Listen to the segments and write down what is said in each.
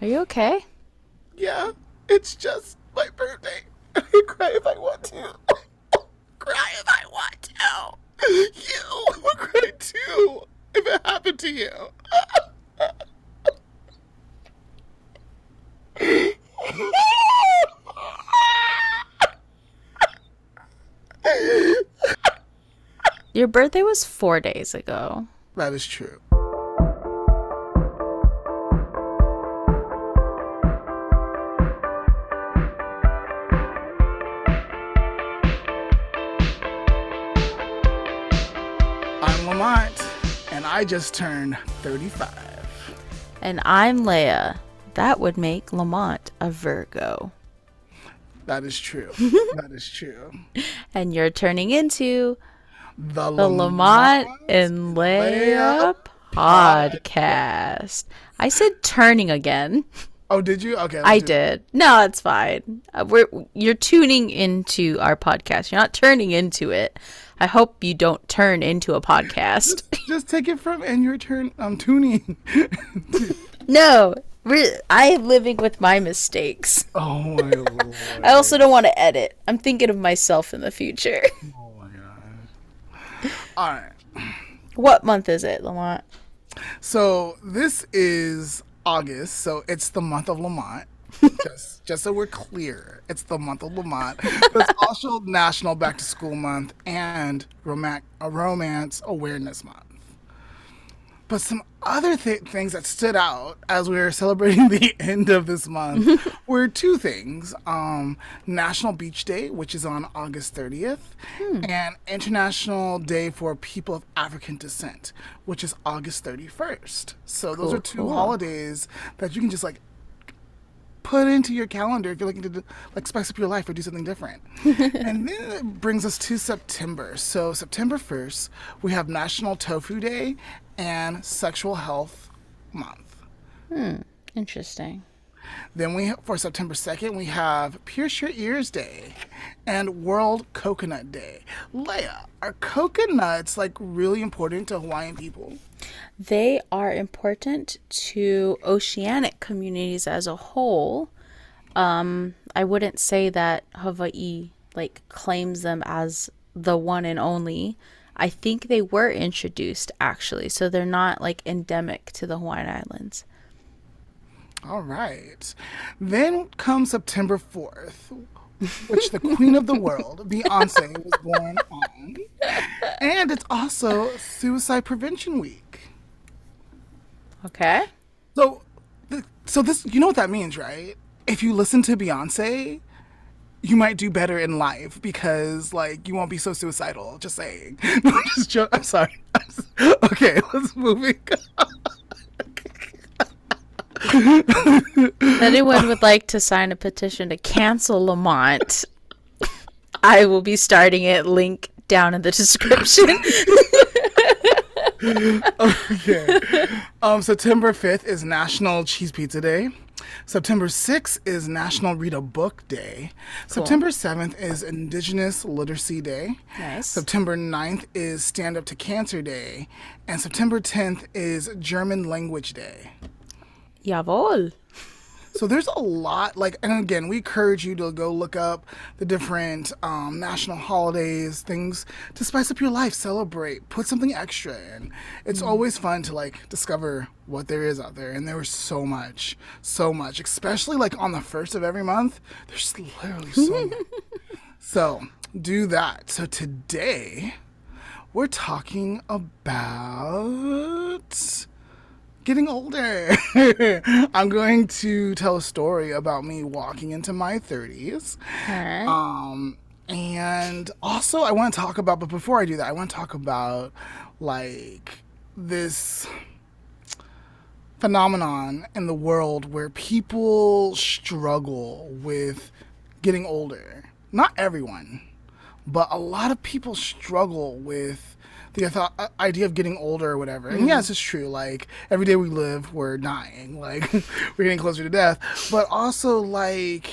Are you okay? Yeah, it's just my birthday. I can cry if I want to. cry if I want to. You would cry too if it happened to you. Your birthday was four days ago. That is true. I just turned 35. And I'm Leah. That would make Lamont a Virgo. That is true. that is true. And you're turning into The, the Lamont and Leah Leah podcast. I said turning again. Oh, did you? Okay. I did. No, it's fine. Uh, We're you're tuning into our podcast. You're not turning into it. I hope you don't turn into a podcast. Just take it from and your turn. I'm tuning. no, I am living with my mistakes. oh my lord. I also don't want to edit. I'm thinking of myself in the future. Oh my god. All right. what month is it, Lamont? So this is August, so it's the month of Lamont. Just, just so we're clear, it's the month of Lamont. But it's also National Back to School Month and Romac- a Romance Awareness Month. But some other th- things that stood out as we were celebrating the end of this month mm-hmm. were two things: um, National Beach Day, which is on August 30th, hmm. and International Day for People of African Descent, which is August 31st. So those Cool, are two cool. holidays that you can just like put into your calendar if you're looking to do, like spice up your life or do something different. and then it brings us to September. So September 1st, we have National Tofu Day and Sexual Health Month. Hmm. Interesting. Then we for September 2nd, we have Pierce Your Ears Day and World Coconut Day. Leah, are coconuts like really important to Hawaiian people? They are important to oceanic communities as a whole. Um, I wouldn't say that Hawaii like claims them as the one and only. I think they were introduced actually, so they're not like endemic to the Hawaiian Islands. All right. Then comes September 4th, which the queen of the world, Beyonce, was born on. And it's also Suicide Prevention Week. Okay. So, so this, you know what that means, right? If you listen to Beyonce, you might do better in life because, like, you won't be so suicidal. Just saying. No, I'm just joking. I'm sorry. I'm okay, let's move it. If anyone would like to sign a petition to cancel Lamont, I will be starting it. Link down in the description. okay. Um, September 5th is National Cheese Pizza Day. September 6th is National Read a Book Day. September 7th is Indigenous Literacy Day. Nice. September 9th is Stand Up to Cancer Day. And September 10th is German Language Day. Jawohl. So there's a lot, like, and again, we encourage you to go look up the different um, national holidays, things to spice up your life, celebrate, put something extra in. It's always fun to like discover what there is out there, and there was so much, so much, especially like on the first of every month. There's literally so much. So do that. So today, we're talking about getting older. I'm going to tell a story about me walking into my 30s. Alright. Um, and also, I want to talk about, but before I do that, I want to talk about like this phenomenon in the world where people struggle with getting older. Not everyone, but a lot of people struggle with the uh, idea of getting older or whatever. And yes, it's true. Like every day we live, we're dying. Like we're getting closer to death. But also, like,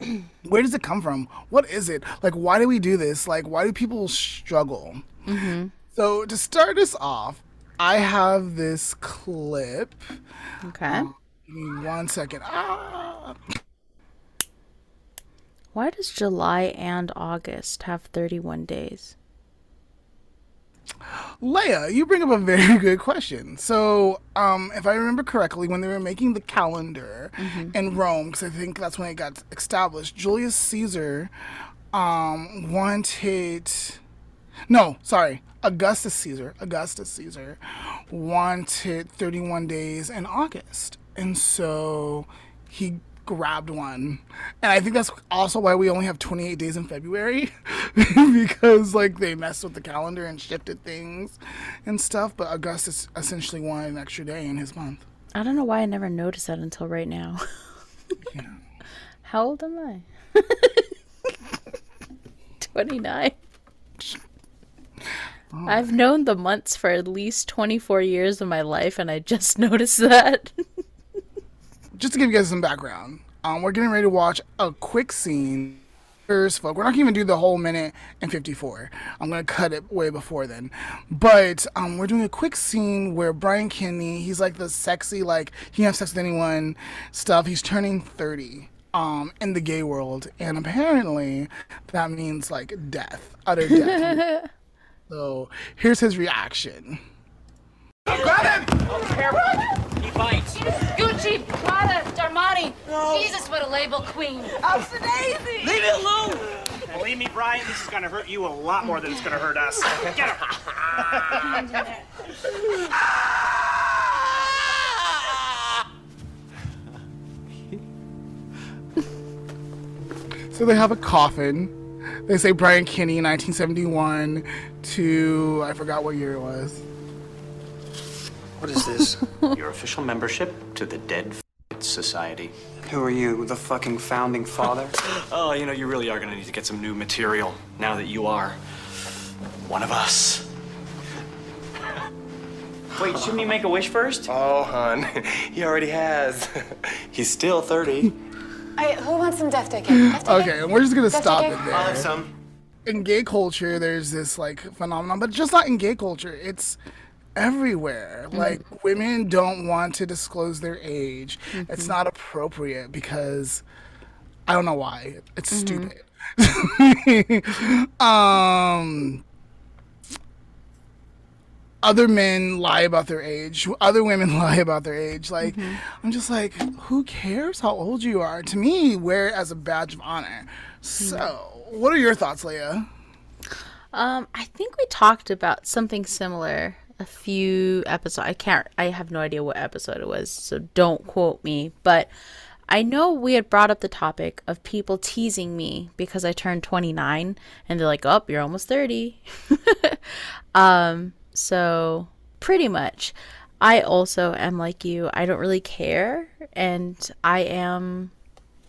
where does it come from? What is it? Like, why do we do this? Like, why do people struggle? So to start us off, I have this clip Okay. Give me one second. Ah. Why does July and August have 31 days? Leah, you bring up a very good question. So, um, if I remember correctly, when they were making the calendar in Rome, because I think that's when it got established, Julius Caesar um, wanted. No, sorry, Augustus Caesar. Augustus Caesar wanted 31 days in August. And so he grabbed one. And I think that's also why we only have 28 days in February because like they messed with the calendar and shifted things and stuff, but Augustus essentially wanted an extra day in his month. I don't know why I never noticed that until right now. Yeah. How old am I? 29. I've known the months for at least 24 years of my life and I just noticed that. Just to give you guys some background, um, we're getting ready to watch a quick scene. First, folk. We're not going to even do the whole minute and 54. I'm going to cut it way before then. But um, we're doing a quick scene where Brian Kinney, he's like the sexy, like, he can have sex with anyone stuff. He's turning 30 um, in the gay world. And apparently, that means like death, utter death. so here's his reaction. He bites. Gucci, Prada, Darmani. Jesus, what a label queen. Leave it alone. Believe me, Brian, this is gonna hurt you a lot more than it's gonna hurt us. Get him. So they have a coffin. They say Brian Kinney, 1971 to I forgot what year it was. What is this? Your official membership to the Dead F- Society. Who are you, the fucking founding father? Oh, you know, you really are gonna need to get some new material now that you are one of us. Wait, shouldn't you make a wish first? Oh, hon, he already has. He's still 30. Hey, who wants some death ticket? Okay, and we're just gonna That's stop okay. it I'll have some. In gay culture, there's this like phenomenon, but just not in gay culture. It's everywhere. Mm-hmm. Like women don't want to disclose their age. It's mm-hmm. not appropriate because I don't know why. It's mm-hmm. stupid. um other men lie about their age. Other women lie about their age. Like, I'm just like, who cares how old you are? To me, wear it as a badge of honor. So, what are your thoughts, Leah? Um, I think we talked about something similar a few episodes. I can't. I have no idea what episode it was, so don't quote me. But I know we had brought up the topic of people teasing me because I turned 29, and they're like, "Oh, you're almost 30." um, so pretty much, I also am like you. I don't really care, and I am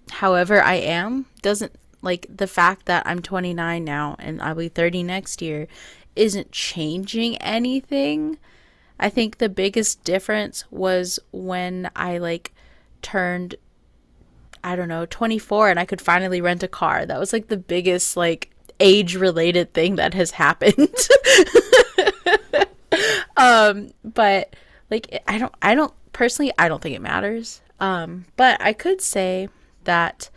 however I am doesn't like the fact that I'm 29 now and I'll be 30 next year isn't changing anything. I think the biggest difference was when I like turned I don't know, 24 and I could finally rent a car. That was like the biggest like age related thing that has happened. um but like I don't I don't personally I don't think it matters. Um but I could say that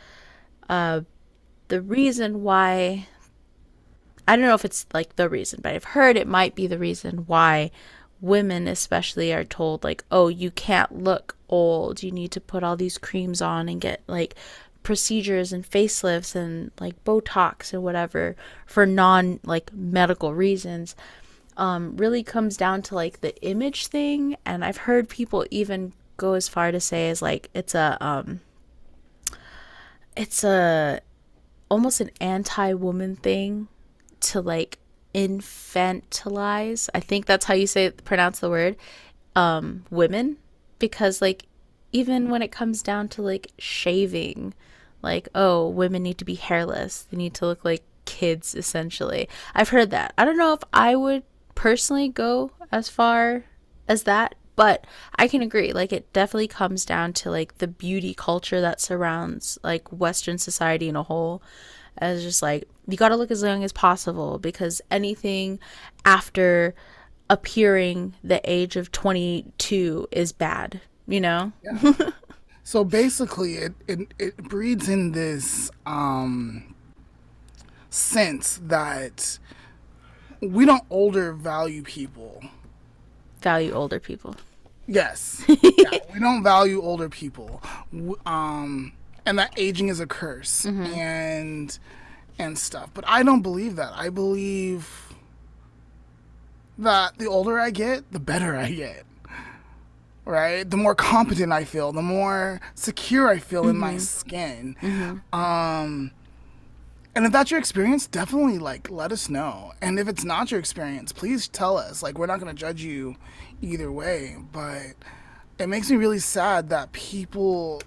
uh the reason why I don't know if it's like the reason, but I've heard it might be the reason why women especially are told like, "Oh, you can't look old. You need to put all these creams on and get like procedures and facelifts and like Botox and whatever for non like medical reasons." Um really comes down to like the image thing, and I've heard people even go as far to say as like it's a um it's a almost an anti-woman thing to like infantilize. I think that's how you say pronounce the word um women because like even when it comes down to like shaving like oh women need to be hairless. They need to look like kids essentially. I've heard that. I don't know if I would personally go as far as that, but I can agree. Like it definitely comes down to like the beauty culture that surrounds like Western society in a whole. As just like you got to look as young as possible because anything after appearing the age of 22 is bad, you know? So basically, it, it, it breeds in this um, sense that we don't older value people. Value older people. Yes. yeah, we don't value older people. Um, and that aging is a curse and and stuff. But I don't believe that. I believe that the older I get, the better I get. Right? The more competent I feel, the more secure I feel in my skin. Um and if that's your experience, definitely like let us know. And if it's not your experience, please tell us. Like we're not going to judge you either way, but it makes me really sad that people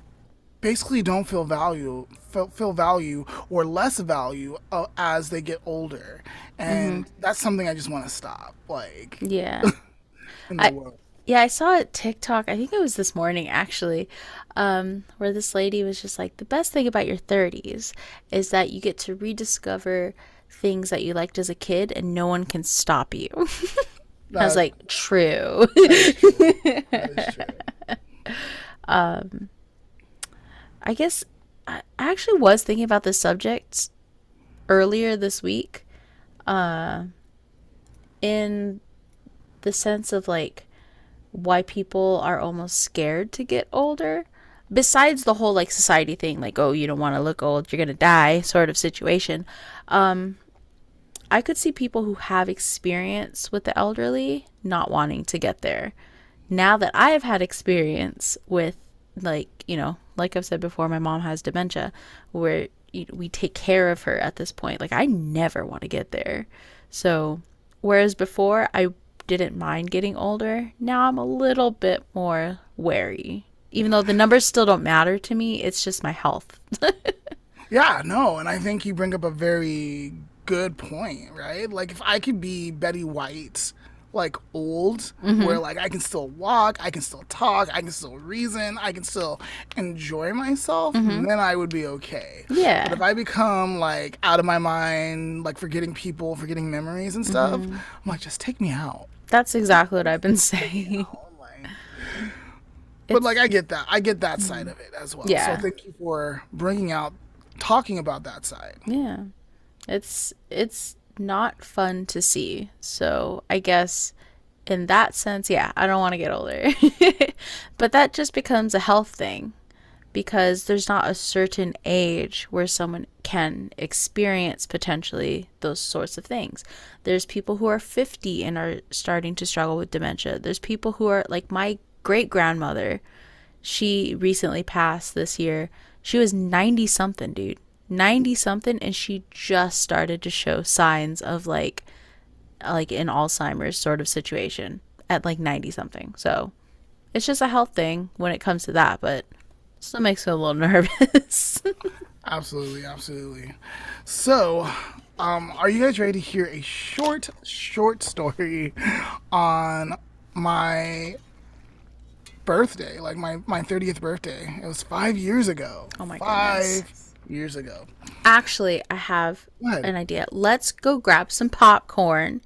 basically don't feel value feel, feel value or less value uh, as they get older. And that's something I just want to stop like Yeah. in the I- world. Yeah, I saw a TikTok. I think it was this morning actually, um, where this lady was just like, the best thing about your 30s is that you get to rediscover things that you liked as a kid and no one can stop you. I was like, true. that is true. I guess I actually was thinking about this subject earlier this week, uh, in the sense of like why people are almost scared to get older. Besides the whole like society thing, like oh you don't want to look old, you're gonna die sort of situation. Um, I could see people who have experience with the elderly not wanting to get there. Now that I have had experience with, like, you know, like I've said before, my mom has dementia where we take care of her at this point. Like, I never want to get there. So, whereas before I didn't mind getting older, now I'm a little bit more wary. Even though the numbers still don't matter to me, it's just my health. Yeah, no, and I think you bring up a very good point, right? Like if I could be Betty White, like old, mm-hmm. where like I can still walk, I can still talk, I can still reason, I can still enjoy myself, mm-hmm. then I would be okay. Yeah. But if I become like out of my mind, like forgetting people, forgetting memories and stuff, mm-hmm. I'm like, just take me out. That's exactly what I've been saying. But like I get that, I get that side of it as well. Yeah. So thank you for bringing out, talking about that side. Yeah. It's it's not fun to see. So I guess in that sense, yeah, I don't want to get older. but that just becomes a health thing because there's not a certain age where someone can experience potentially those sorts of things. There's people who are 50 and are starting to struggle with dementia. There's people who are like my great grandmother. She recently passed this year. She was 90 something, dude. 90 something and she just started to show signs of like like an Alzheimer's sort of situation at like 90 something. So, it's just a health thing when it comes to that, but still makes me a little nervous. Absolutely, absolutely. So, um, are you guys ready to hear a short, short story on my birthday? Like my my thirtieth birthday. It was five years ago. Oh my Five goodness. Years ago. Actually, I have Go an idea. Let's go grab some popcorn,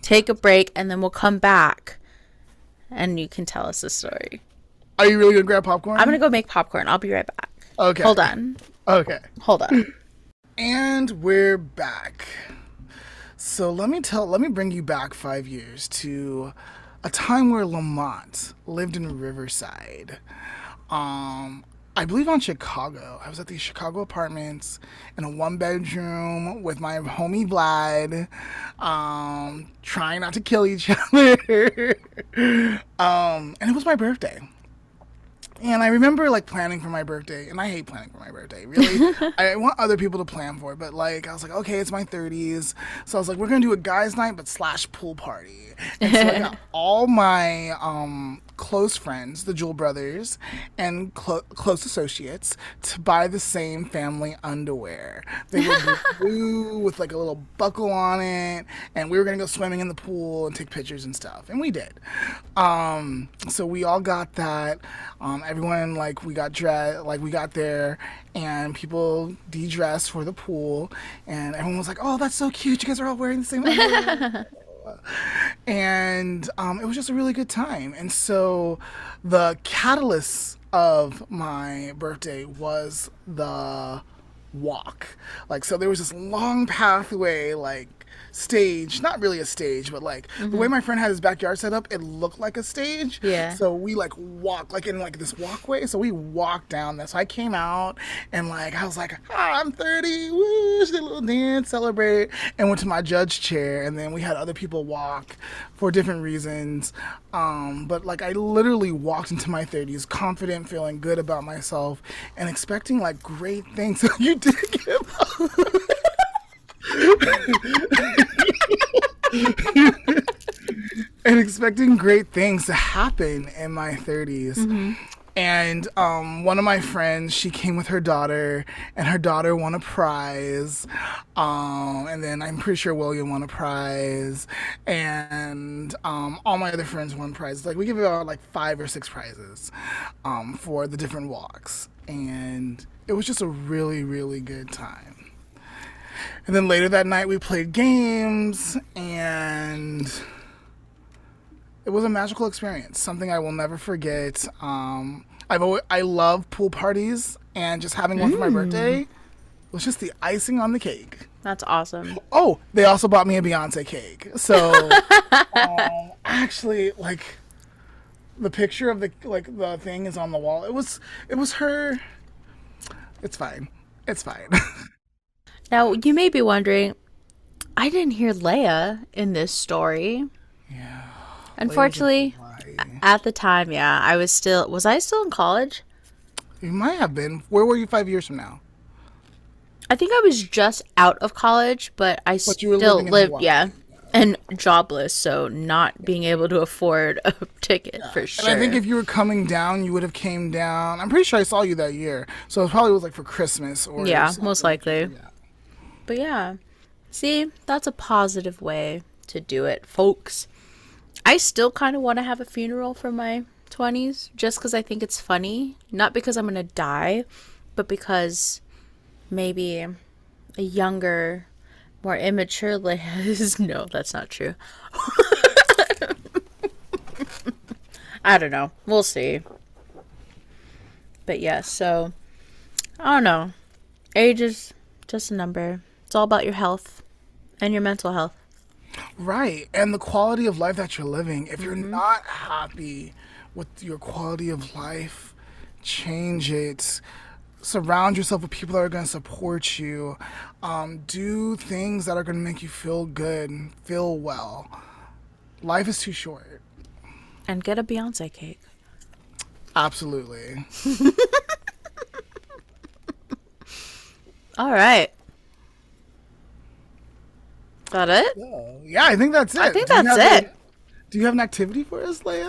take a break, and then we'll come back and you can tell us the story. Are you really gonna grab popcorn? I'm gonna go make popcorn. I'll be right back. Okay. Hold on. Okay. Hold on. And we're back. So let me tell, let me bring you back five years to a time where Lamont lived in Riverside. Um, I believe on Chicago. I was at these Chicago apartments in a one bedroom with my homie Vlad, um, trying not to kill each other. um, and it was my birthday. And I remember like planning for my birthday, and I hate planning for my birthday. Really, I want other people to plan for it, but like I was like, okay, it's my 30s, so I was like, we're gonna do a guys' night, but slash pool party. And so I got all my um, close friends, the Jewel brothers, and clo- close associates to buy the same family underwear. They were blue with like a little buckle on it, and we were gonna go swimming in the pool and take pictures and stuff, and we did. Um, so we all got that. Um, everyone like we got dressed, like we got there, and people de-dressed for the pool, and everyone was like, "Oh, that's so cute! You guys are all wearing the same." underwear." And um, it was just a really good time. And so, the catalyst of my birthday was the walk. Like, so there was this long pathway, like, stage not really a stage but like the way my friend had his backyard set up it looked like a stage. Yeah. so we like walk like in like this walkway. So we walked down there. So i came out and like i was like ah, i'm 30 woo did a little dance celebrate and went to my judge chair. And then we had other people walk for different reasons. Um, but like i literally walked into my 30s confident feeling good about myself and expecting like great things. So you did give up and expecting great things to happen in my 30s. And um, one of my friends, she came with her daughter, and her daughter won a prize. Um, and then I'm pretty sure William won a prize, and um, all my other friends won prizes. Like we give out like five or six prizes um, for the different walks, and it was just a really, really good time. And then later that night, we played games, and it was a magical experience. Something I will never forget. Um, I've always, I love pool parties, and just having one for my birthday was just the icing on the cake. That's awesome. Oh, they also bought me a Beyonce cake. So, um, actually, like the picture of the like the thing is on the wall. It was it was her. It's fine. It's fine. Now, you may be wondering, I didn't hear Leah in this story. yeah. Unfortunately, at the time, yeah, I was still was I still in college? You might have been. Where were you five years from now? I think I was just out of college, but I But still lived, yeah, and jobless, so not being able to afford a ticket for sure. And I think if you were coming down, you would have came down. I'm pretty sure I saw you that year, so it probably was like for Christmas or yeah, something. most likely. But yeah, see, that's a positive way to do it, folks. I still kind of want to have a funeral for my 20s just because I think it's funny. Not because I'm going to die, but because maybe a younger, more immature Liz. no, that's not true. I don't know. We'll see. But yeah, so I don't know. Age is just a number. It's all about your health and your mental health. Right. And the quality of life that you're living. If Mm-hmm. you're not happy with your quality of life, change it. Surround yourself with people that are going to support you. Um, do things that are going to make you feel good, and feel well. Life is too short. And get a Beyonce cake. Absolutely. All right. That it? Yeah, I think that's it. I think Do you that's have it. a- do you have an activity for us, Leah?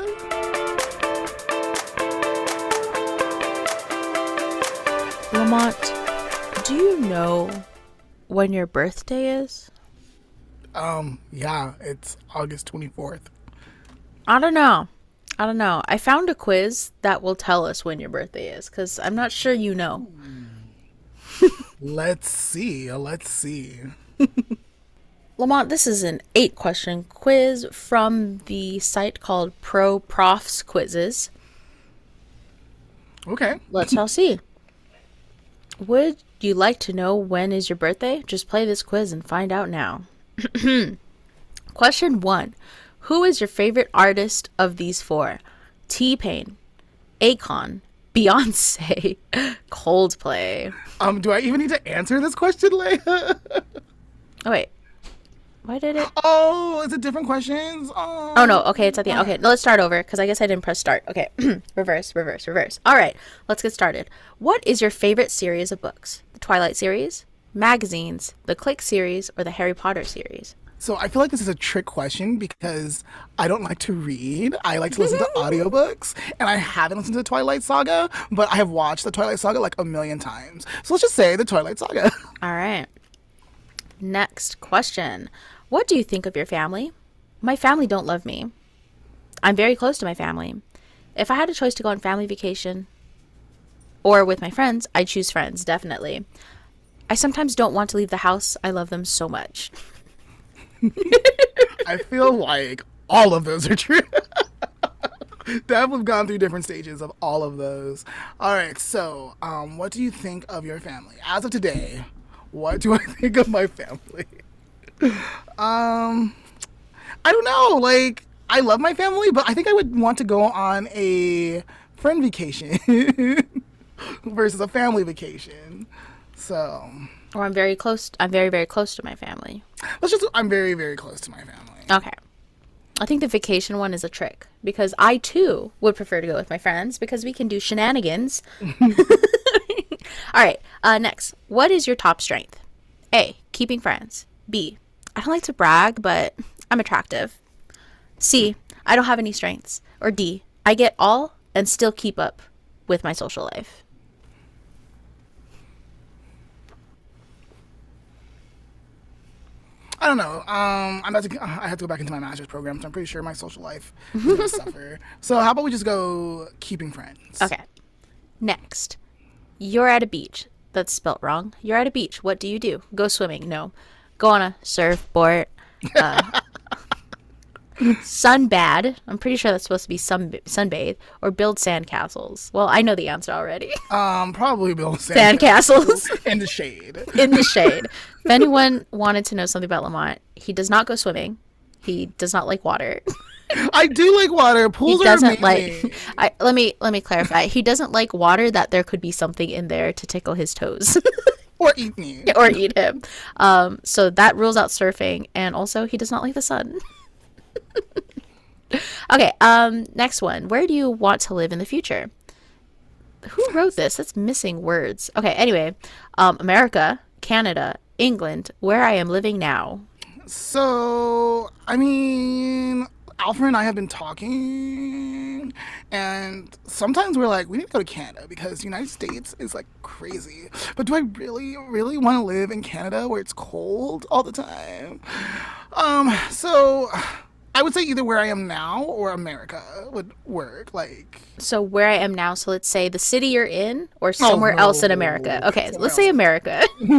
Lamont, do you know when your birthday is? Um, yeah, it's August 24th. I don't know. I don't know. I found a quiz that will tell us when your birthday is because I'm not sure you know. Let's see. Let's see. Lamont, this is an eight question quiz from the site called ProProfs Quizzes. Okay. Let's all see. Would you like to know when is your birthday? Just play this quiz and find out now. Question one Who is your favorite artist of these four? T Pain, Akon, Beyonce, Coldplay. Um, do I even need to answer this question, Leah? Oh, wait. Why did it? oh, is it different questions? Oh, Oh no, okay, it's at the end. Okay, no, let's start over because I guess I didn't press start. Okay, reverse, reverse, reverse. All right, let's get started. What is your favorite series of books? The Twilight series, magazines, the Clique series, or the Harry Potter series? So I feel like this is a trick question because I don't like to read. I like to listen to audiobooks, and I haven't listened to the Twilight Saga, but I have watched the Twilight Saga like a million times. So let's just say the Twilight Saga. All right. Next question. What do you think of your family? My family don't love me. I'm very close to my family. If I had a choice to go on family vacation or with my friends, I'd choose friends, definitely. I sometimes don't want to leave the house. I love them so much. I feel like all of those are true. Deb, we've gone through different stages of all of those. All right, so um, what do you think of your family as of today? What do I think of my family? Um, I don't know. Like, I love my family, but I think I would want to go on a friend vacation versus a family vacation. So Or I'm very close. I'm very very close to my family. let's just. I'm very very close to my family. Okay. I think the vacation one is a trick because I too would prefer to go with my friends because we can do shenanigans. All right. Uh, next, what is your top strength? A. Keeping friends. B. I don't like to brag, but I'm attractive. C. I don't have any strengths. Or D. I get all and still keep up with my social life. I don't know. Um, I'm about to. I have to go back into my master's program, so I'm pretty sure my social life is gonna suffer. So how about we just go keeping friends? Okay. Next, you're at a beach. That's spelt wrong. You're at a beach. What do you do? Go swimming? No. Go on a surfboard. Uh, sunbad. I'm pretty sure that's supposed to be sun sunbathe or build sandcastles. Well, I know the answer already. Um, probably Sand Sandcastles in the shade. in the shade. If anyone wanted to know something about Lamont, he does not go swimming. He does not like water. I do like water. He Pools are doesn't like. I let me let me clarify. He doesn't like water that there could be something in there to tickle his toes. Or eat me. or eat him. Um, so that rules out surfing, and also he does not like the sun. okay, um, next one. Where do you want to live in the future? Who wrote this? That's missing words. Okay, anyway, um, America, Canada, England, where I am living now. So, I mean, Alfred and I have been talking, and sometimes we're like, we need to go to Canada because the United States is like crazy. But do I really, really want to live in Canada where it's cold all the time? Um, so I would say either where I am now or America would work. Like, So where I am now. So let's say the city you're in, or somewhere else in America. Okay, Somewhere let's say America.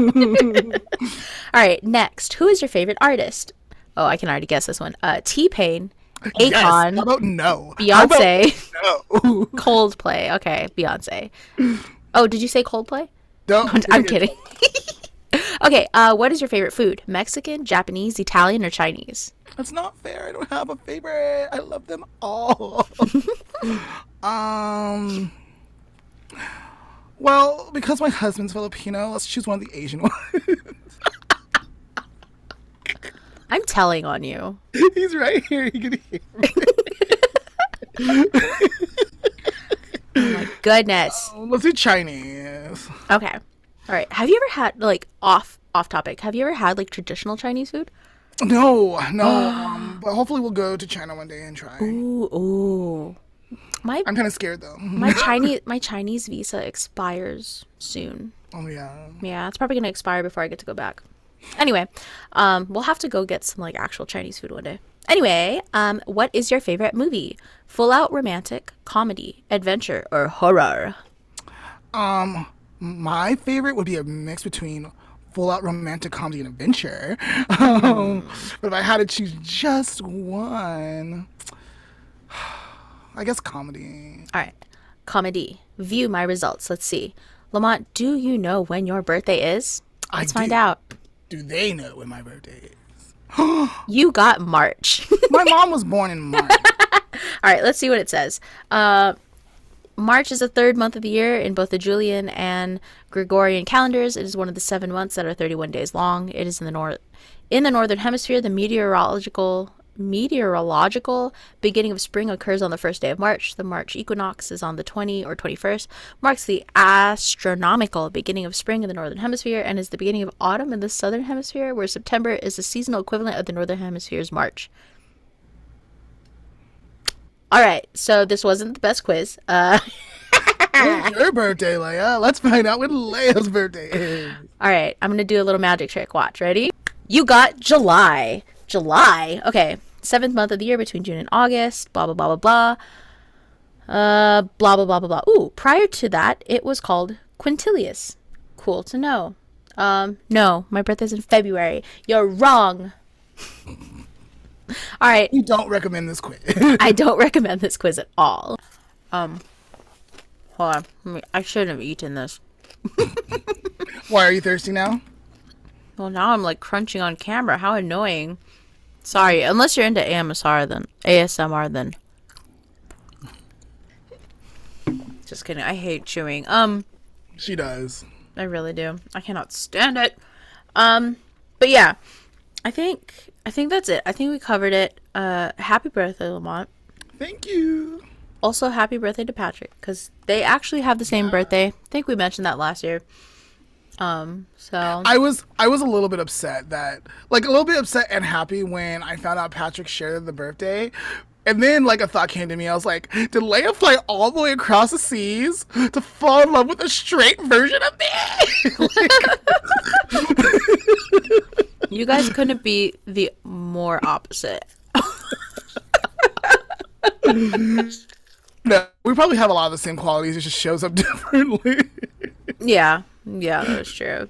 All right, next. Who is your favorite artist? Oh, I can already guess this one. Uh, T Pain, yes. Akon, How about no? How about Beyonce, no. Coldplay. Okay, Beyonce. Oh, did you say Coldplay? Don't. I'm kidding. okay, uh, what is your favorite food? Mexican, Japanese, Italian, or Chinese? That's not fair. I don't have a favorite. I love them all. um. Well, because my husband's Filipino, let's choose one of the Asian ones. I'm telling on you. He's right here. He can hear me. Oh my goodness. Let's do Chinese. Okay. All right. Have you ever had like off off topic? Have you ever had like traditional Chinese food? No, no. um, but hopefully we'll go to China one day and try. Ooh, ooh. My I'm kind of scared though. my Chinese my Chinese visa expires soon. Oh yeah. Yeah, it's probably gonna expire before I get to go back. Anyway, um, we'll have to go get some like actual Chinese food one day. Anyway, um, what is your favorite movie? Full out romantic, comedy, adventure, or horror? Um, my favorite would be a mix between full out romantic comedy and adventure. Um, but if I had to choose just one, I guess comedy. All right, comedy. View my results. Let's see. Lamont, do you know when your birthday is? I Let's find do. out. Do they know when my birthday is? You got March. My mom was born in March. All right, let's see what it says. Uh, March is the third month of the year in both the Julian and Gregorian calendars. It is one of the seven months that are 31 days long. It is in the north, in the northern hemisphere. The meteorological meteorological beginning of spring occurs on the first day of March. The March equinox is on the 20 or 21st, marks the astronomical beginning of spring in the northern hemisphere, and is the beginning of autumn in the southern hemisphere, where September is the seasonal equivalent of the northern hemisphere's March. All right, so this wasn't the best quiz. Uh, When's your birthday, Leah? Let's find out when Leah's birthday is. all right, I'm gonna do a little magic trick. Watch, ready? You got July. July. Okay, seventh month of the year between June and August. Blah blah blah blah blah. Uh, blah blah blah blah blah. Ooh, prior to that, it was called Quintilius. Cool to know. Um, no, my birthday's in February. You're wrong. All right. We don't recommend this quiz. I don't recommend this quiz at all. Um, hold on. I shouldn't have eaten this. Why are you thirsty now? Well, now I'm like crunching on camera. How annoying. Sorry, unless you're into AMSR, then ASMR, then. Just kidding. I hate chewing. Um, She does. I really do. I cannot stand it. Um, but yeah, I think I think that's it. I think we covered it. Uh, happy birthday, Lamont. Thank you. Also, happy birthday to Patrick because they actually have the same birthday. I think we mentioned that last year. Um, so I was I was a little bit upset that like a little bit upset and happy when I found out Patrick shared the birthday. And then like a thought came to me. I was like, did Leah fly all the way across the seas to fall in love with a straight version of me? Like, you guys couldn't be the more opposite. no, we probably have a lot of the same qualities. It just shows up differently. Yeah, yeah, that's true.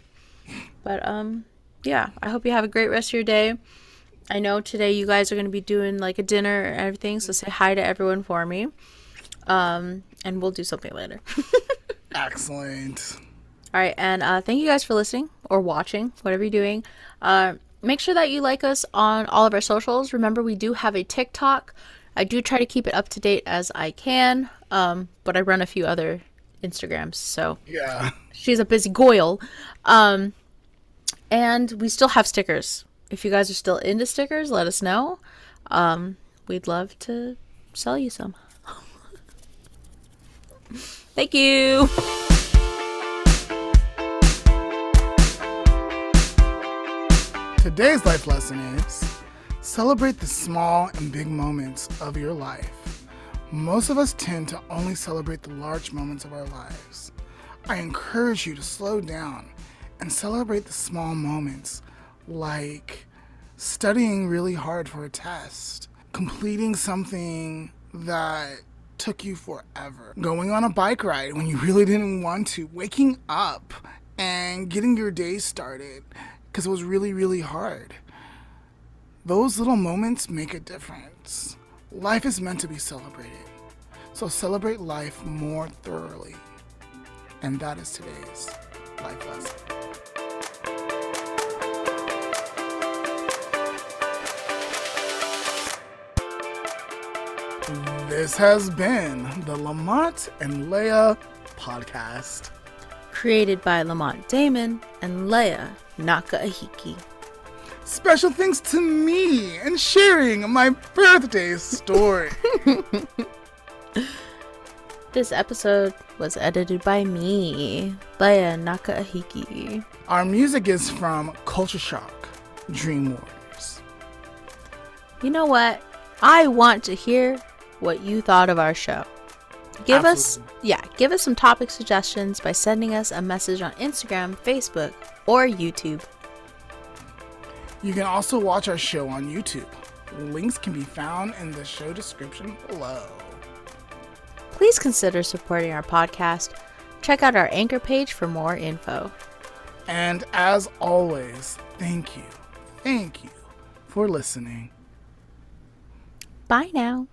But um, yeah, I hope you have a great rest of your day. I know today you guys are gonna be doing like a dinner and everything, so say hi to everyone for me. Um, and we'll do something later. Excellent. All right, and uh, thank you guys for listening or watching, whatever you're doing. Uh, make sure that you like us on all of our socials. Remember, we do have a TikTok. I do try to keep it up to date as I can, um, but I run a few other Instagrams, so Yeah. she's a busy goyle. Um, and we still have stickers. If you guys are still into stickers, let us know. Um, we'd love to sell you some. Thank you. Today's life lesson is celebrate the small and big moments of your life. Most of us tend to only celebrate the large moments of our lives. I encourage you to slow down and celebrate the small moments like studying really hard for a test, completing something that took you forever, going on a bike ride when you really didn't want to, waking up and getting your day started because it was really, really hard. Those little moments make a difference. Life is meant to be celebrated. So celebrate life more thoroughly. And that is today's life lesson. This has been the Lamont and Leah podcast. created by Lamont Damon and Leah Nakaahiki. Special thanks to me and sharing my birthday story. This episode was edited by me, Leah Nakaahiki. Our music is from Culture Shock, Dream Warriors. You know what? I want to hear what you thought of our show. Give Absolutely. us, yeah, give us some topic suggestions by sending us a message on Instagram, Facebook, or YouTube. You can also watch our show on YouTube. Links can be found in the show description below. Please consider supporting our podcast. Check out our anchor page for more info. And as always, thank you, thank you for listening. Bye now.